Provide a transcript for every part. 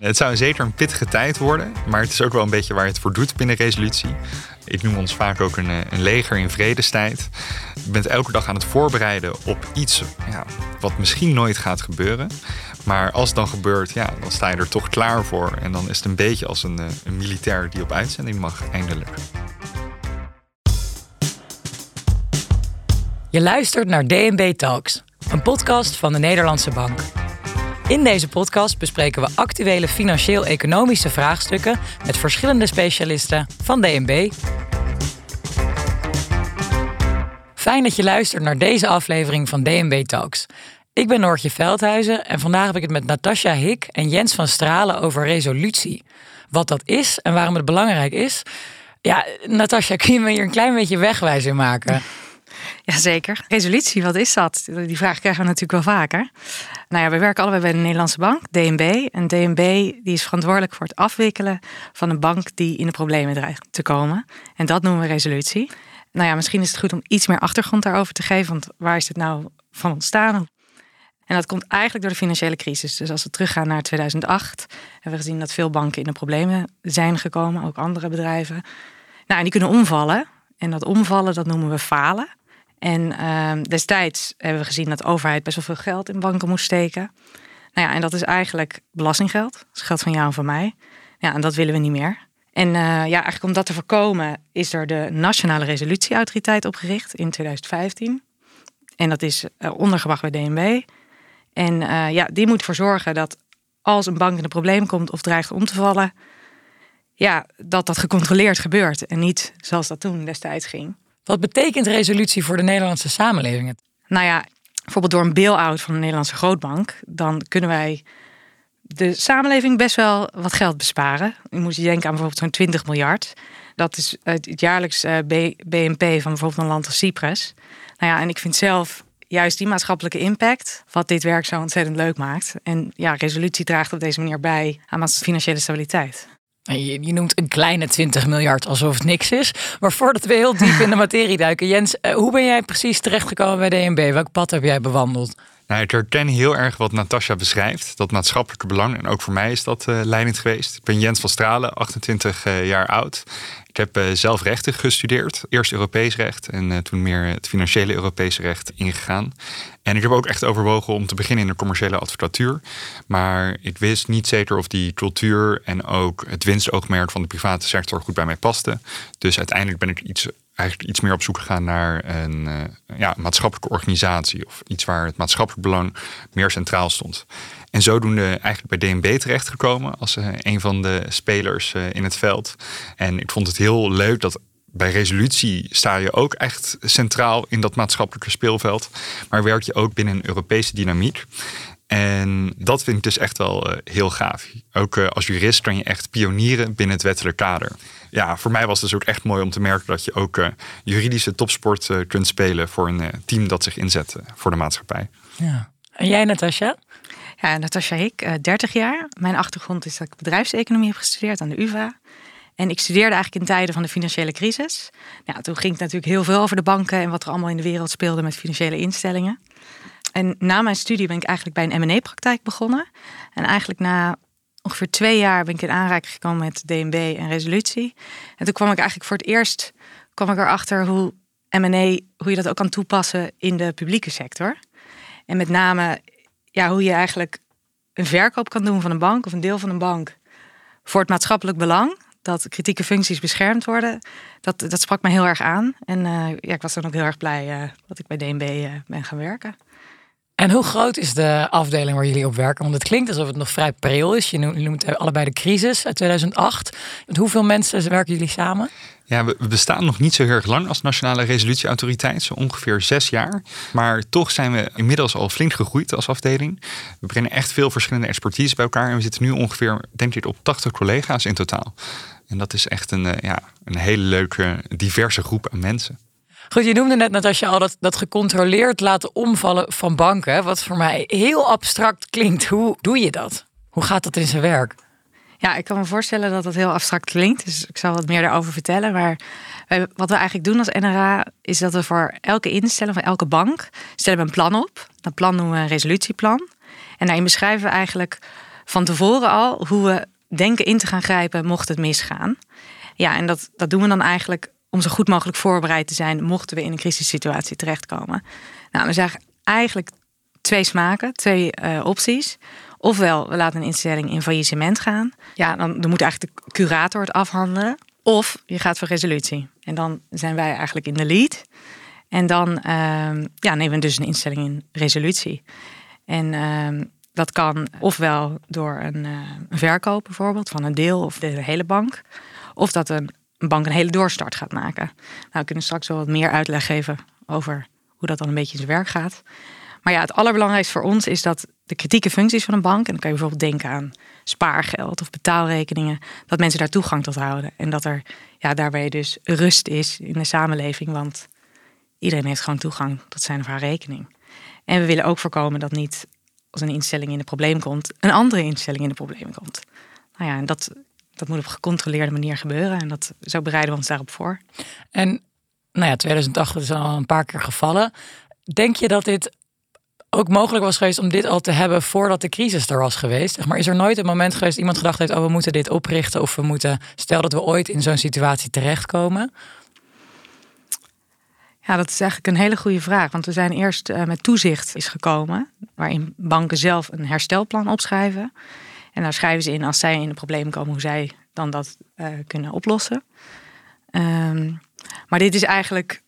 Het zou zeker een pittige tijd worden, maar het is ook wel een beetje waar je het voor doet binnen resolutie. Ik noem ons vaak ook een, eh, een leger in vredestijd. Je bent elke dag aan het voorbereiden op iets ja, wat misschien nooit gaat gebeuren. Maar als het dan gebeurt, ja, dan sta je er toch klaar voor. En dan is het een beetje als een, eh, een militair die op uitzending mag, eindelijk. Je luistert naar DNB Talks, een podcast van de Nederlandse Bank. In deze podcast bespreken we actuele financieel-economische vraagstukken met verschillende specialisten van DNB. Fijn dat je luistert naar deze aflevering van DNB Talks. Ik ben Noortje Veldhuizen en vandaag heb ik het met Natasja Hik en Jens van Stralen over resolutie. Wat dat is en waarom het belangrijk is. Ja, Natasja, kun je me hier een klein beetje wegwijzer maken? Jazeker. Resolutie, wat is dat? Die vraag krijgen we natuurlijk wel vaker. Nou ja, we werken allebei bij de Nederlandse Bank, DNB. En DNB die is verantwoordelijk voor het afwikkelen van een bank die in de problemen dreigt te komen. En dat noemen we resolutie. Nou ja, misschien is het goed om iets meer achtergrond daarover te geven. Want waar is het nou van ontstaan? En dat komt eigenlijk door de financiële crisis. Dus als we teruggaan naar 2008, hebben we gezien dat veel banken in de problemen zijn gekomen, ook andere bedrijven. Nou, en die kunnen omvallen. En dat omvallen, dat noemen we falen. En uh, destijds hebben we gezien dat de overheid best wel veel geld in banken moest steken. Nou ja, en dat is eigenlijk belastinggeld. Dat is geld van jou en van mij. Ja, en dat willen we niet meer. En uh, ja, eigenlijk om dat te voorkomen is er de Nationale Resolutieautoriteit opgericht in 2015. En dat is uh, ondergebracht bij DNB. En uh, ja, die moet ervoor zorgen dat als een bank in een probleem komt of dreigt om te vallen, ja, dat dat gecontroleerd gebeurt en niet zoals dat toen destijds ging. Wat betekent resolutie voor de Nederlandse samenleving? Nou ja, bijvoorbeeld door een bail-out van een Nederlandse grootbank, dan kunnen wij de samenleving best wel wat geld besparen. Je moet je denken aan bijvoorbeeld zo'n 20 miljard. Dat is het jaarlijks BNP van bijvoorbeeld een land als Cyprus. Nou ja, en ik vind zelf juist die maatschappelijke impact, wat dit werk zo ontzettend leuk maakt. En ja, resolutie draagt op deze manier bij aan financiële stabiliteit. Je, je, noemt een kleine 20 miljard alsof het niks is. Maar voordat we heel diep in de materie duiken, Jens, eh, hoe ben jij precies terechtgekomen bij DNB? Welk pad heb jij bewandeld? Nou, ik herken heel erg wat Natasja beschrijft, dat maatschappelijke belang. En ook voor mij is dat uh, leidend geweest. Ik ben Jens van Stralen, 28 uh, jaar oud. Ik heb uh, zelf rechten gestudeerd. Eerst Europees recht en toen meer het financiële Europese recht ingegaan. En ik heb ook echt overwogen om te beginnen in de commerciële advocatuur. Maar ik wist niet zeker of die cultuur en ook het winstoogmerk van de private sector goed bij mij paste. Dus uiteindelijk ben ik iets eigenlijk iets meer op zoek gegaan naar een uh, ja, maatschappelijke organisatie of iets waar het maatschappelijk belang meer centraal stond. En zodoende eigenlijk bij DNB terechtgekomen als uh, een van de spelers uh, in het veld. En ik vond het heel leuk dat bij resolutie sta je ook echt centraal in dat maatschappelijke speelveld. Maar werk je ook binnen een Europese dynamiek. En dat vind ik dus echt wel uh, heel gaaf. Ook uh, als jurist kan je echt pionieren binnen het wettelijk kader. Ja, voor mij was het dus ook echt mooi om te merken dat je ook uh, juridische topsport kunt spelen voor een team dat zich inzet voor de maatschappij. Ja. En jij, Natasja? Ja, Natasja ik, 30 jaar. Mijn achtergrond is dat ik bedrijfseconomie heb gestudeerd aan de UvA. En ik studeerde eigenlijk in tijden van de financiële crisis. Ja, toen ging het natuurlijk heel veel over de banken en wat er allemaal in de wereld speelde met financiële instellingen. En na mijn studie ben ik eigenlijk bij een M&A-praktijk begonnen. En eigenlijk na ongeveer twee jaar ben ik in aanraking gekomen met DNB en resolutie. En toen kwam ik eigenlijk voor het eerst kwam ik erachter hoe M&A, hoe je dat ook kan toepassen in de publieke sector. En met name ja, hoe je eigenlijk een verkoop kan doen van een bank of een deel van een bank voor het maatschappelijk belang. Dat kritieke functies beschermd worden. Dat, dat sprak me heel erg aan. En uh, ja, ik was dan ook heel erg blij uh, dat ik bij DNB uh, ben gaan werken. En hoe groot is de afdeling waar jullie op werken? Want het klinkt alsof het nog vrij pril is. Je noemt allebei de crisis uit 2008. Met hoeveel mensen werken jullie samen? Ja, we bestaan nog niet zo heel erg lang als Nationale Resolutieautoriteit, zo ongeveer zes jaar. Maar toch zijn we inmiddels al flink gegroeid als afdeling. We brengen echt veel verschillende expertise bij elkaar. En we zitten nu ongeveer, denk ik, op 80 collega's in totaal. En dat is echt een, ja, een hele leuke, diverse groep aan mensen. Goed, je noemde net, Natasja, al dat, dat gecontroleerd laten omvallen van banken. Wat voor mij heel abstract klinkt. Hoe doe je dat? Hoe gaat dat in zijn werk? Ja, ik kan me voorstellen dat dat heel abstract klinkt. Dus ik zal wat meer daarover vertellen. Maar wat we eigenlijk doen als NRA is dat we voor elke instelling van elke bank stellen we een plan op. Dat plan noemen we een resolutieplan. En daarin beschrijven we eigenlijk van tevoren al hoe we denken in te gaan grijpen mocht het misgaan. Ja, en dat, dat doen we dan eigenlijk om zo goed mogelijk voorbereid te zijn mochten we in een crisissituatie terechtkomen. Nou, we zagen eigenlijk twee smaken, twee uh, opties. Ofwel, we laten een instelling in faillissement gaan. Ja, dan, dan moet eigenlijk de curator het afhandelen. Of je gaat voor resolutie. En dan zijn wij eigenlijk in de lead. En dan uh, ja, nemen we dus een instelling in resolutie. En uh, dat kan ofwel door een, uh, een, verkoop bijvoorbeeld van een deel of de hele bank. Of dat een, een bank een hele doorstart gaat maken. Nou, we kunnen straks wel wat meer uitleg geven over hoe dat dan een beetje in zijn werk gaat. Maar ja, het allerbelangrijkste voor ons is dat de kritieke functies van een bank, en dan kan je bijvoorbeeld denken aan spaargeld of betaalrekeningen, dat mensen daar toegang tot houden. En dat er ja, daarbij dus rust is in de samenleving, want iedereen heeft gewoon toegang tot zijn of haar rekening. En we willen ook voorkomen dat niet als een instelling in de probleem komt, een andere instelling in de probleem komt. Nou ja, en dat, dat moet op gecontroleerde manier gebeuren. En dat, zo bereiden we ons daarop voor. En nou ja, 2008 is al een paar keer gevallen. Denk je dat dit ook mogelijk was geweest om dit al te hebben voordat de crisis er was geweest? Maar is er nooit een moment geweest dat iemand gedacht heeft: oh, we moeten dit oprichten of we moeten, stel dat we ooit in zo'n situatie terechtkomen? Ja, dat is eigenlijk een hele goede vraag. Want we zijn eerst uh, met toezicht is gekomen, waarin banken zelf een herstelplan opschrijven. En daar schrijven ze in als zij in een probleem komen, hoe zij dan dat uh, kunnen oplossen. Um, maar dit is eigenlijk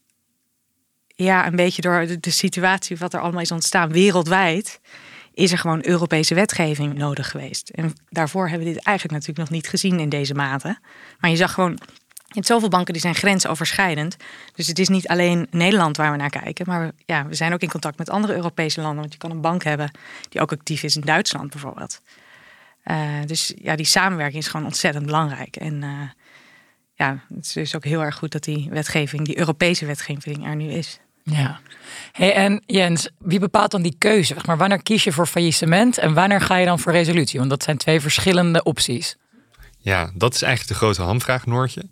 ja, een beetje door de, situatie wat er allemaal is ontstaan wereldwijd, is er gewoon Europese wetgeving nodig geweest. En daarvoor hebben we dit eigenlijk natuurlijk nog niet gezien in deze mate. Maar je zag gewoon, hebt zoveel banken die zijn grensoverschrijdend. Dus het is niet alleen Nederland waar we naar kijken, maar ja, we zijn ook in contact met andere Europese landen. Want je kan een bank hebben die ook actief is in Duitsland bijvoorbeeld. Uh, dus ja, die samenwerking is gewoon ontzettend belangrijk. En uh, ja, het is dus ook heel erg goed dat die wetgeving, die Europese wetgeving er nu is. Ja. Hey, en Jens, wie bepaalt dan die keuze? Maar wanneer kies je voor faillissement en wanneer ga je dan voor resolutie? Want dat zijn twee verschillende opties. Ja, dat is eigenlijk de grote hamvraag, Noortje.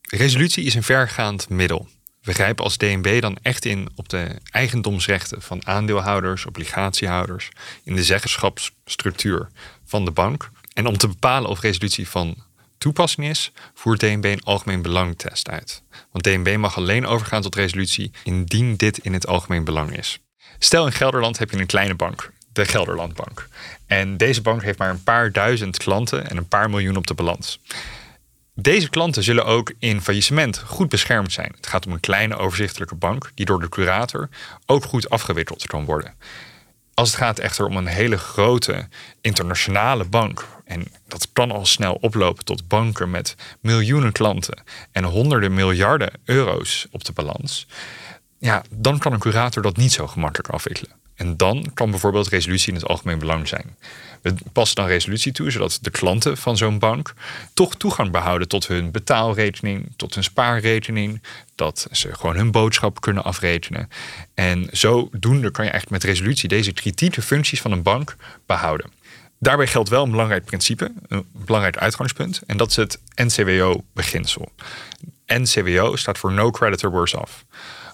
Resolutie is een vergaand middel. We grijpen als DNB dan echt in op de eigendomsrechten van aandeelhouders, obligatiehouders, in de zeggenschapsstructuur van de bank. En om te bepalen of resolutie van toepassing is, voert DNB een algemeen belangtest uit. Want DNB mag alleen overgaan tot resolutie indien dit in het algemeen belang is. Stel in Gelderland heb je een kleine bank, de Gelderlandbank. En deze bank heeft maar een paar duizend klanten en een paar miljoen op de balans. Deze klanten zullen ook in faillissement goed beschermd zijn. Het gaat om een kleine overzichtelijke bank die door de curator ook goed afgewikkeld kan worden. Als het gaat echter om een hele grote internationale bank, en dat kan al snel oplopen tot banken met miljoenen klanten en honderden miljarden euro's op de balans, ja, dan kan een curator dat niet zo gemakkelijk afwikkelen. En dan kan bijvoorbeeld resolutie in het algemeen belang zijn. We passen dan resolutie toe, zodat de klanten van zo'n bank toch toegang behouden tot hun betaalrekening, tot hun spaarrekening, dat ze gewoon hun boodschap kunnen afrekenen. En zodoende kan je echt met resolutie deze kritieke functies van een bank behouden. Daarbij geldt wel een belangrijk principe, een belangrijk uitgangspunt, en dat is het NCWO-beginsel. NCWO staat voor No Creditor Worse Off.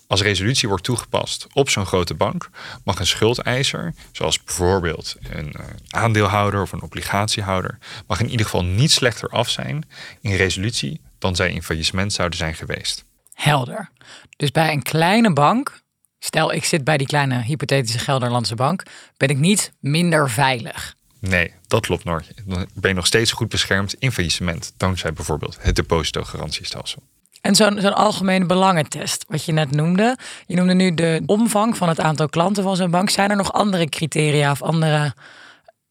Als resolutie wordt toegepast op zo'n grote bank, mag een schuldeiser, zoals bijvoorbeeld een eh, aandeelhouder of een obligatiehouder, mag in ieder geval niet slechter af zijn in resolutie dan zij in faillissement zouden zijn geweest. Helder. Dus bij een kleine bank, stel ik zit bij die kleine hypothetische Gelderlandse bank, ben ik niet minder veilig. Nee, dat klopt nog. Dan ben je nog steeds goed beschermd in faillissement, dankzij bijvoorbeeld het depositogarantiestelsel. En zo'n zo'n algemene belangentest, wat je net noemde. Je noemde nu de omvang van het aantal klanten van zo'n bank. Zijn er nog andere criteria of andere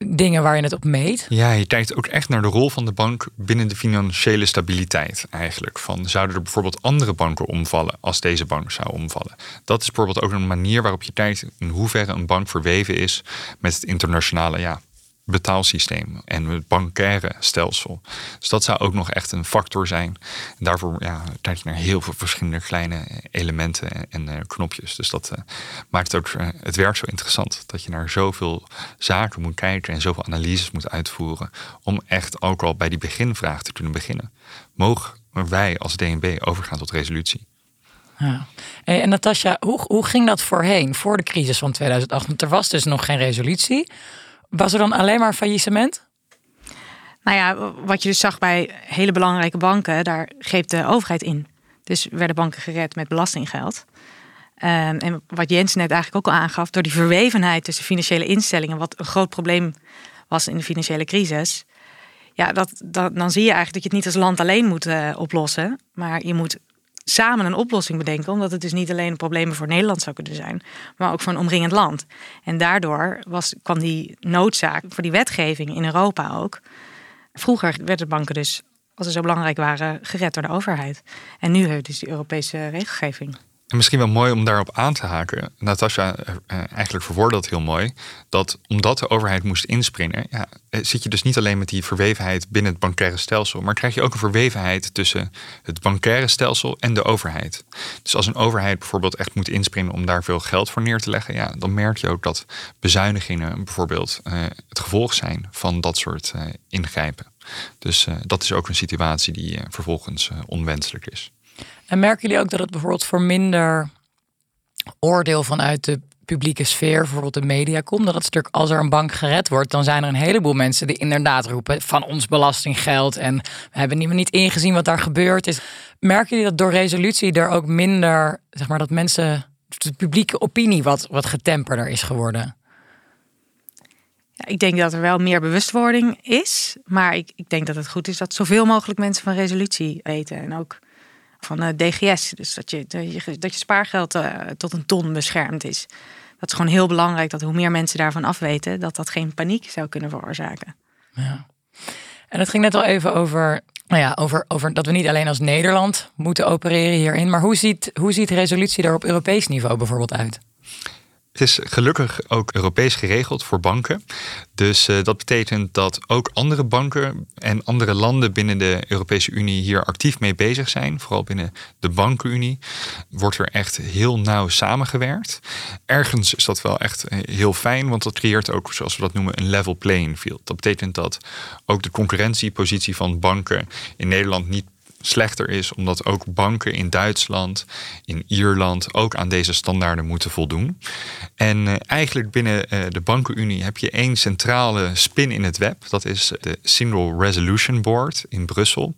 dingen waar je het op meet? Ja, je kijkt ook echt naar de rol van de bank binnen de financiële stabiliteit eigenlijk. Van, zouden er bijvoorbeeld andere banken omvallen als deze bank zou omvallen? Dat is bijvoorbeeld ook een manier waarop je kijkt in hoeverre een bank verweven is met het internationale ja, betaalsysteem en het bankaire stelsel. Dus dat zou ook nog echt een factor zijn. En daarvoor ja, kijk je naar heel veel verschillende kleine elementen en, uh, knopjes. Dus dat uh, maakt ook uh, het werk zo interessant. Dat je naar zoveel zaken moet kijken en zoveel analyses moet uitvoeren. Om echt ook al bij die beginvraag te kunnen beginnen. Mogen wij als DNB overgaan tot resolutie? Ja. en Natasja, hoe, hoe ging dat voorheen, voor de crisis van 2008? Want er was dus nog geen resolutie. Was er dan alleen maar faillissement? Nou ja, wat je dus zag bij hele belangrijke banken, daar greep de overheid in. Dus werden banken gered met belastinggeld. Ehm, en wat Jens net eigenlijk ook al aangaf, door die verwevenheid tussen financiële instellingen, wat een groot probleem was in de financiële crisis. Ja, dat, dan zie je eigenlijk dat je het niet als land alleen moet uh, oplossen. Maar je moet samen een oplossing bedenken. Omdat het dus niet alleen een probleem voor Nederland zou kunnen zijn, maar ook voor een omringend land. En daardoor was, kwam die noodzaak voor die wetgeving in Europa ook. Vroeger werden banken dus, als ze zo belangrijk waren, gered door de overheid. En nu heeft dus die Europese regelgeving. En misschien wel mooi om daarop aan te haken. Natasja uh, eigenlijk verwoordde dat heel mooi. Dat omdat de overheid moest inspringen, ja, eh, zit je dus niet alleen met die verwevenheid binnen het bankaire stelsel, maar krijg je ook een verwevenheid tussen het bankaire stelsel en de overheid. Dus als een overheid bijvoorbeeld echt moet inspringen om daar veel geld voor neer te leggen, ja, dan merk je ook dat bezuinigingen bijvoorbeeld het gevolg zijn van dat soort ingrijpen. Dus dat is ook een situatie die vervolgens onwenselijk is. En merken jullie ook dat het bijvoorbeeld voor minder oordeel vanuit de publieke sfeer, bijvoorbeeld de media, komt? Dat het stuk als er een bank gered wordt, dan zijn er een heleboel mensen die inderdaad roepen van ons belastinggeld en we hebben niet, niet ingezien wat daar gebeurd is. Merken jullie dat door resolutie er ook minder, zeg maar, dat mensen, de publieke opinie wat, wat getemperder is geworden? Ik denk dat er wel meer bewustwording is, maar ik, ik denk dat het goed is dat zoveel mogelijk mensen van resolutie weten en ook van eh, DGS. Dus dat je, dat je spaargeld uh, tot een ton beschermd is. Dat is gewoon heel belangrijk dat hoe meer mensen daarvan afweten, dat dat geen paniek zou kunnen veroorzaken. Ja. En het ging net al even over, nou ja, over, over dat we niet alleen als Nederland moeten opereren hierin. Maar hoe ziet, hoe ziet resolutie er op Europees niveau bijvoorbeeld uit? Het is gelukkig ook Europees geregeld voor banken. Dus uh, dat betekent dat ook andere banken en andere landen binnen de Europese Unie hier actief mee bezig zijn. Vooral binnen de bankenunie wordt er echt heel nauw samengewerkt. Ergens is dat wel echt eh, heel fijn, want dat creëert ook, zoals we dat noemen, een level playing field. Dat betekent dat ook de concurrentiepositie van banken in Nederland niet slechter is, omdat ook banken in Duitsland, in Ierland ook aan deze standaarden moeten voldoen. En uh, eigenlijk binnen uh, de bankenunie heb je één centrale spin in het web. Dat is de Single Resolution Board in Brussel.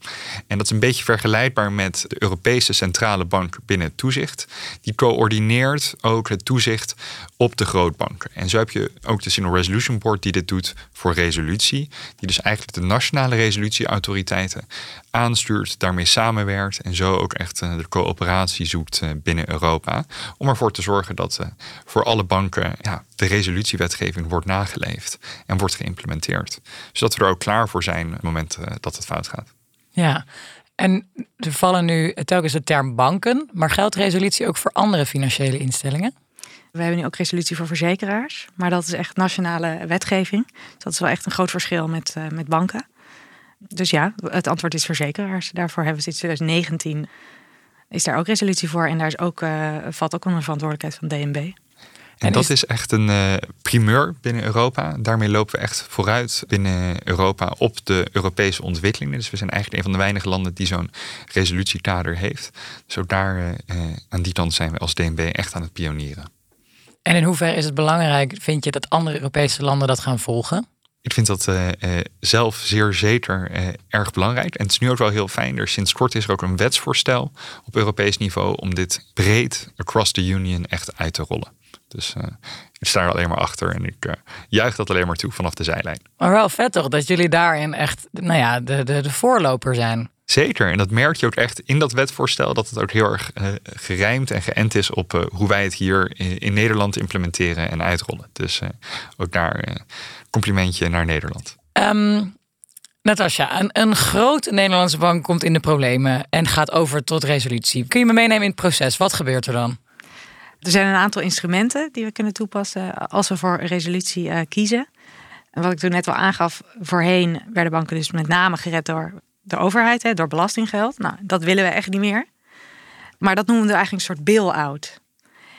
En dat is een beetje vergelijkbaar met de Europese Centrale Bank binnen toezicht. Die coördineert ook het toezicht op de grootbanken. En zo heb je ook de Single Resolution Board die dit doet voor resolutie. Die dus eigenlijk de nationale resolutieautoriteiten aanstuurt, daarmee samenwerkt en zo ook echt eh, de coöperatie zoekt eh, binnen Europa. Om ervoor te zorgen dat eh, voor alle banken ja, de resolutiewetgeving wordt nageleefd en wordt geïmplementeerd. Zodat we er ook klaar voor zijn op het moment dat het fout gaat. Ja, en er vallen nu telkens de term banken, maar geldt resolutie ook voor andere financiële instellingen? We hebben nu ook resolutie voor verzekeraars, maar dat is echt nationale wetgeving. Dus dat is wel echt een groot verschil met, met banken. Dus ja, het antwoord is verzekeraars. Daarvoor hebben we sinds 2019 is daar ook resolutie voor. En daar is ook, uh, valt ook onder verantwoordelijkheid van DNB. En, dat is... echt een uh, primeur binnen Europa. Daarmee lopen we echt vooruit binnen Europa op de Europese ontwikkelingen. Dus we zijn eigenlijk een van de weinige landen die zo'n resolutiekader heeft. Dus ook daar uh, aan die kant zijn we als DNB echt aan het pionieren. En in hoeverre is het belangrijk, vind je, dat andere Europese landen dat gaan volgen? Ik vind dat uh, zelf zeer zeker uh, erg belangrijk. En het is nu ook wel heel fijn. Er sinds kort is er ook een wetsvoorstel op Europees niveau om dit breed across the union echt uit te rollen. Dus ik sta er alleen maar achter en ik juich dat alleen maar toe vanaf de zijlijn. Maar wel vet toch dat jullie daarin echt nou ja, de, de, de voorloper zijn. Zeker, en dat merk je ook echt in dat wetvoorstel, dat het ook heel erg uh, gerijmd en geënt is op uh, hoe wij het hier in, in, Nederland implementeren en uitrollen. Dus uh, ook daar complimentje naar Nederland. Um, Natasja, een, een grote Nederlandse bank komt in de problemen en gaat over tot resolutie. Kun je me meenemen in het proces? Wat gebeurt er dan? Er zijn een aantal instrumenten die we kunnen toepassen als we voor resolutie kiezen. En wat ik toen net al aangaf, voorheen werden banken dus met name gered door de overheid, hè, door belastinggeld. Nou, dat willen we echt niet meer. Maar dat noemen we eigenlijk een soort bail-out.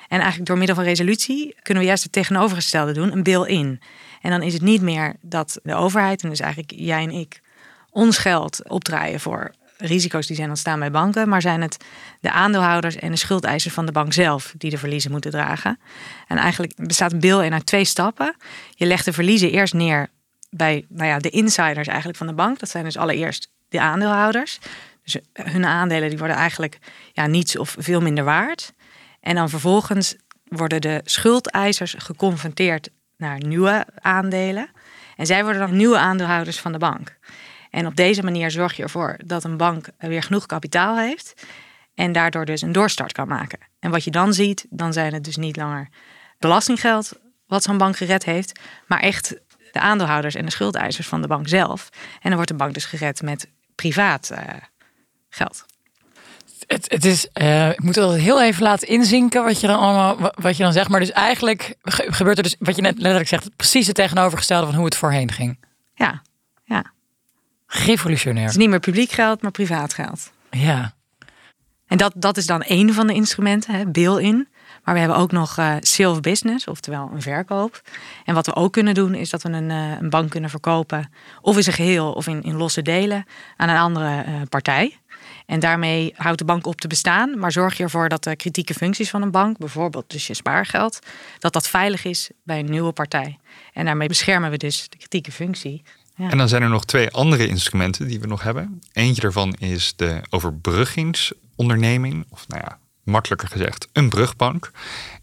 En eigenlijk door middel van resolutie kunnen we juist het tegenovergestelde doen, een bail-in. En dan is het niet meer dat de overheid, en dus eigenlijk jij en ik, ons geld opdraaien voor risico's die zijn ontstaan bij banken, maar zijn het de aandeelhouders en de schuldeisers van de bank zelf die de verliezen moeten dragen. En eigenlijk bestaat een bill in uit twee stappen. Je legt de verliezen eerst neer bij nou ja, de insiders eigenlijk van de bank. Dat zijn dus allereerst de aandeelhouders. Dus hun aandelen die worden eigenlijk ja, niets of veel minder waard. En dan vervolgens worden de schuldeisers geconfronteerd naar nieuwe aandelen. En zij worden dan nieuwe aandeelhouders van de bank. En op deze manier zorg je ervoor dat een bank weer genoeg kapitaal heeft. En daardoor dus een doorstart kan maken. En wat je dan ziet, dan zijn het dus niet langer belastinggeld wat zo'n bank gered heeft, maar echt de aandeelhouders en de schuldeisers van de bank zelf. En dan wordt de bank dus gered met privaat uh, geld. Het, het is, uh, ik moet het heel even laten inzinken wat je dan allemaal, wat je dan zegt. Maar dus eigenlijk gebeurt er dus, wat je net letterlijk zegt, precies het tegenovergestelde van hoe het voorheen ging. Ja, ja. Revolutionair. Het is niet meer publiek geld, maar privaat geld. Ja. En dat, dat is dan één van de instrumenten, bail-in. Maar we hebben ook nog uh, sale of business, oftewel een verkoop. En wat we ook kunnen doen, is dat we een, uh, een bank kunnen verkopen, of in zijn geheel of in, in losse delen, aan een andere uh, partij. En daarmee houdt de bank op te bestaan, maar zorg je ervoor dat de kritieke functies van een bank, bijvoorbeeld dus je spaargeld, dat dat veilig is bij een nieuwe partij. En daarmee beschermen we dus de kritieke functie. Ja. En dan zijn er nog twee andere instrumenten die we nog hebben. Eentje daarvan is de overbruggingsonderneming, of nou ja, makkelijker gezegd, een brugbank.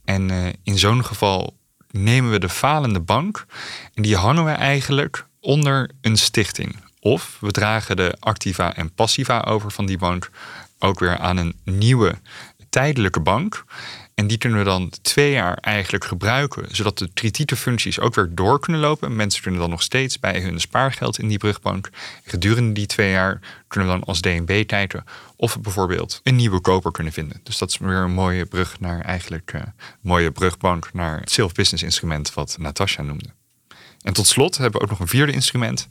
En uh, in zo'n geval nemen we de falende bank en die hangen we eigenlijk onder een stichting. Of we dragen de activa en passiva over van die bank ook weer aan een nieuwe tijdelijke bank. En die kunnen we dan twee jaar eigenlijk gebruiken, zodat de kredietenfuncties ook weer door kunnen lopen. Mensen kunnen dan nog steeds bij hun spaargeld in die brugbank. Gedurende die twee jaar kunnen we dan als DNB kijken of we bijvoorbeeld een nieuwe koper kunnen vinden. Dus dat is weer een mooie brug naar eigenlijk uh, mooie brugbank naar het self-business instrument wat Natasja noemde. En tot slot hebben we ook nog een vierde instrument.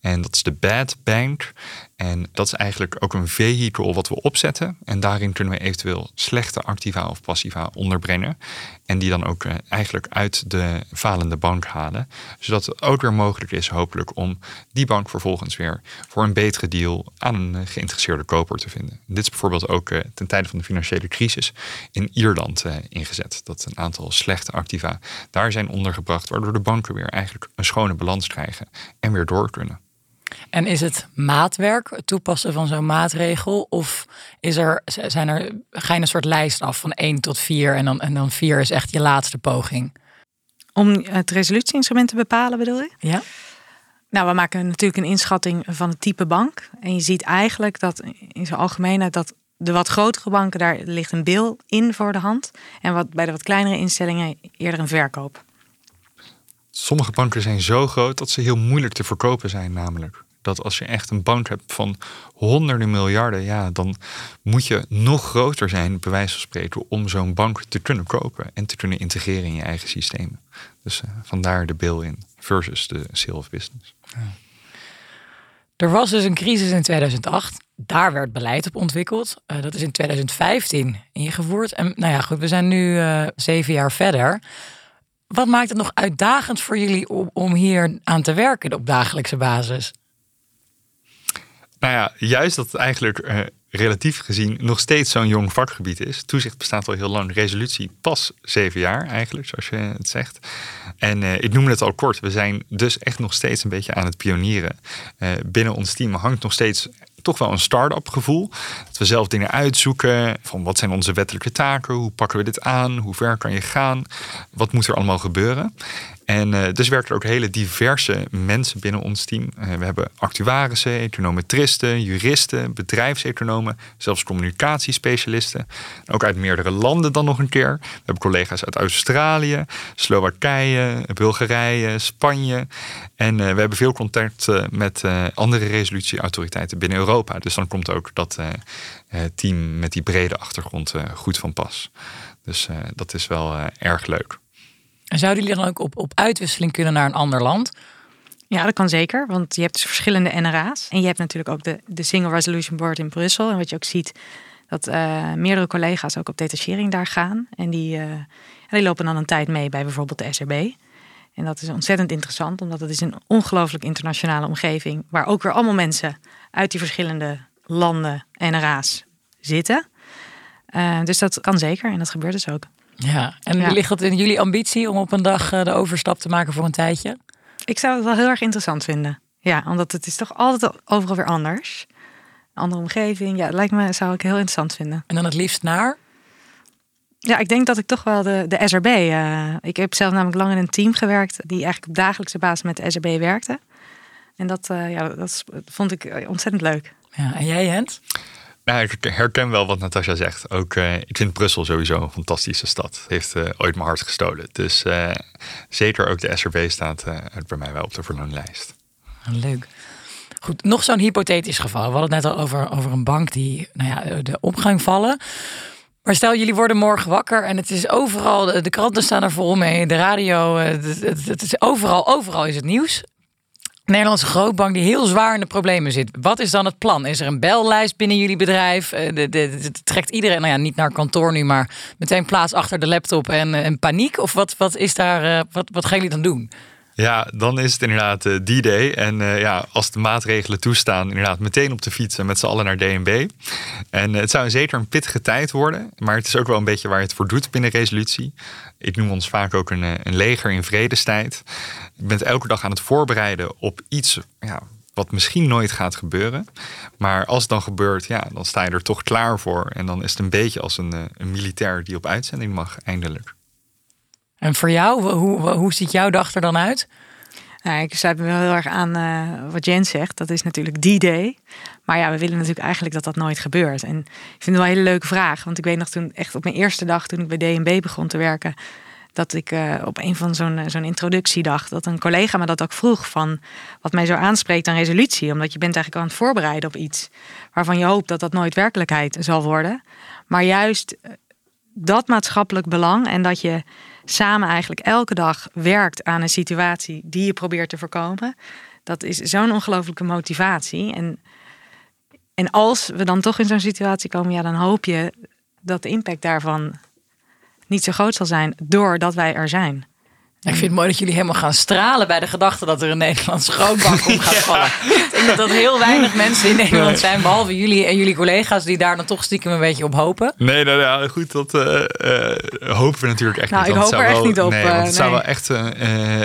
En dat is de Bad Bank. En dat is eigenlijk ook een vehikel wat we opzetten. En daarin kunnen we eventueel slechte activa of passiva onderbrengen. En die dan ook eh, eigenlijk uit de falende bank halen. Zodat het ook weer mogelijk is, hopelijk, om die bank vervolgens weer voor een betere deal aan een eh, geïnteresseerde koper te vinden. Dit is bijvoorbeeld ook eh, ten tijde van de financiële crisis in Ierland ingezet. Dat een aantal slechte activa daar zijn ondergebracht, waardoor de banken weer eigenlijk een schone balans krijgen en weer door kunnen. En is het maatwerk, het toepassen van zo'n maatregel? Of is er, zijn er, ga je een soort lijst af van 1 tot 4 en dan, en dan 4 is echt je laatste poging? Om het resolutieinstrument te bepalen bedoel je? Ja. Nou, we maken natuurlijk een inschatting van het type bank. En je ziet eigenlijk dat in zijn algemeenheid dat de wat grotere banken, daar ligt een bil in voor de hand. En wat, bij de wat kleinere instellingen eerder een verkoop. Sommige banken zijn zo groot dat ze heel moeilijk te verkopen zijn, namelijk. Dat als je echt een bank hebt van honderden miljarden, ja, dan moet je nog groter zijn, bij wijze van spreken, om zo'n bank te kunnen kopen en te kunnen integreren in je eigen systemen. Dus uh, vandaar de bill in versus de sale business. Er was dus een crisis in 2008. Daar werd beleid op ontwikkeld. Uh, dat is in 2015 ingevoerd. En nou ja, goed, we zijn nu uh, zeven jaar verder. Wat maakt het nog uitdagend voor jullie om, hier aan te werken op dagelijkse basis? Nou ja, juist dat het eigenlijk uh, relatief gezien nog steeds zo'n jong vakgebied is. Toezicht bestaat al heel lang, resolutie pas zeven jaar eigenlijk, zoals je het zegt. En uh, ik noemde het al kort, we zijn dus echt nog steeds een beetje aan het pionieren. Uh, binnen ons team hangt nog steeds toch wel een start-up gevoel. Dat we zelf dingen uitzoeken van wat zijn onze wettelijke taken, hoe pakken we dit aan, hoe ver kan je gaan, wat moet er allemaal gebeuren. En uh, dus werken er ook hele diverse mensen binnen ons team. Uh, we hebben actuarissen, econometristen, juristen, bedrijfseconomen, zelfs communicatiespecialisten. Ook uit meerdere landen dan nog een keer. We hebben collega's uit Australië, Slowakije, Bulgarije, Spanje. En uh, we hebben veel contact met andere resolutieautoriteiten binnen Europa. Dus dan komt ook dat team met die brede achtergrond goed van pas. Dus dat is wel erg leuk. En zouden jullie dan ook op, op uitwisseling kunnen naar een ander land? Ja, dat kan zeker, want je hebt dus verschillende NRA's. En je hebt natuurlijk ook de, de Single Resolution Board in Brussel. En wat je ook ziet, dat uh, meerdere collega's ook op detachering daar gaan. En die, uh, die lopen dan een tijd mee bij bijvoorbeeld de SRB. En dat is ontzettend interessant, omdat het is een ongelooflijk internationale omgeving. Waar ook weer allemaal mensen uit die verschillende landen en raas zitten. Uh, dus dat kan zeker en dat gebeurt dus ook. Ja, en ja. ligt het in jullie ambitie om op een dag de overstap te maken voor een tijdje? Ik zou het wel heel erg interessant vinden. Ja, omdat het is toch altijd overal weer anders. Een andere omgeving. Ja, het lijkt me, zou ik heel interessant vinden. En dan het liefst naar? Ja, ik denk dat ik toch wel de, de SRB. Uh, ik heb zelf namelijk lang in een team gewerkt die eigenlijk op dagelijkse basis met de SRB werkte. En dat, uh, ja, dat vond ik ontzettend leuk. Ja, en jij, Jent? Nou, ik herken wel wat Natasja zegt. Ook, uh, ik vind Brussel sowieso een fantastische stad. Heeft uh, ooit mijn hart gestolen. Dus uh, zeker ook de SRB staat bij mij wel op de verlanglijst. Leuk. Goed, nog zo'n hypothetisch geval. We hadden het net al over, over een bank die nou ja, de opgang vallen. Maar stel, jullie worden morgen wakker en het is overal, de kranten staan er vol mee, de radio, het is overal, overal is het nieuws. Nederlandse grootbank die heel zwaar in de problemen zit. Wat is dan het plan? Is er een bellijst binnen jullie bedrijf? Eh, de, trekt iedereen, nou ja, niet naar kantoor nu, maar meteen plaats achter de laptop en, en eh, paniek? Of wat, wat is daar, uh, wat, wat gaan jullie dan doen? Ja, dan is het inderdaad uh, die day. En ja, als de maatregelen toestaan, inderdaad meteen op de fiets en met z'n allen naar DNB. En het zou zeker een pittige tijd worden. Maar het is ook wel een beetje waar je het voor doet binnen resolutie. Ik noem ons vaak ook een, een leger in vredestijd. Je bent elke dag aan het voorbereiden op iets ja, wat misschien nooit gaat gebeuren. Maar als het dan gebeurt, ja, dan sta je er toch klaar voor. En dan is het een beetje als een, een militair die op uitzending mag, eindelijk. En voor jou, hoe, hoe ziet jouw dag er dan uit? Nou, ik sluit me wel heel erg aan uh, wat Jen zegt. Dat is natuurlijk die day. Maar ja, we willen natuurlijk eigenlijk dat dat nooit gebeurt. En ik vind het wel een hele leuke vraag. Want ik weet nog toen, echt op mijn eerste dag toen ik bij DNB begon te werken... dat ik uh, op een van zo'n zo'n introductiedag... dat een collega me dat ook vroeg van... wat mij zo aanspreekt aan resolutie. Omdat je bent eigenlijk aan het voorbereiden op iets... waarvan je hoopt dat dat nooit werkelijkheid zal worden. Maar juist eh, dat maatschappelijk belang en dat je samen eigenlijk elke dag werkt aan een situatie die je probeert te voorkomen. Dat is zo'n ongelooflijke motivatie. En, en als we dan toch in zo'n situatie komen, ja, dan hoop je dat de impact daarvan niet zo groot zal zijn doordat wij er zijn. Ik vind het mooi dat jullie helemaal gaan stralen bij de gedachte dat er een Nederlandse grootbank om gaat vallen. Ik denk dat dat heel weinig mensen in Nederland zijn, behalve jullie en jullie collega's, die daar dan toch stiekem een beetje op hopen. Nee, nou goed, dat uh, uh, hopen we natuurlijk echt nou, niet. Ik hoop er echt niet op. Nee, want het nee. zou wel echt uh,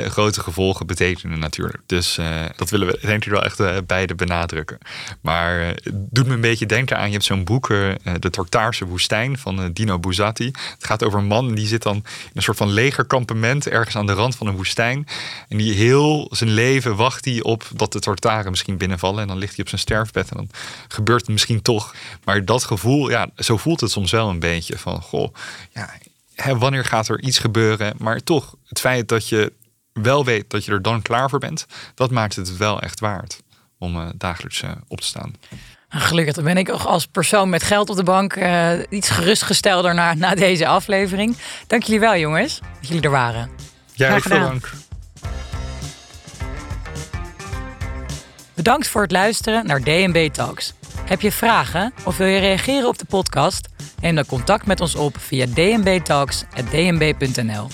grote gevolgen betekenen natuurlijk. Dus dat willen we denk ik wel echt beide benadrukken. Maar het doet me een beetje denken aan, je hebt zo'n boek, De Tartaarse Woestijn van Dino Buzzati. Het gaat over een man die zit dan in een soort van legerkampement ergens aan aan de rand van een woestijn. En die heel zijn leven wacht hij op dat de tortaren misschien binnenvallen. En dan ligt hij op zijn sterfbed en dan gebeurt het misschien toch. Maar dat gevoel, ja, zo voelt het soms wel een beetje. Van, goh, ja, hè, wanneer gaat er iets gebeuren? Maar toch, het feit dat je wel weet dat je er dan klaar voor bent, dat maakt het wel echt waard om uh, dagelijks uh, op te staan. Gelukkig dan ben ik als persoon met geld op de bank uh, iets gerustgestelder na, na deze aflevering. Dank jullie wel, jongens, dat jullie er waren. Ja, veel dank. Bedankt voor het luisteren naar DNB Talks. Heb je vragen of wil je reageren op de podcast? Neem dan contact met ons op via dnbtalks.dnb.nl.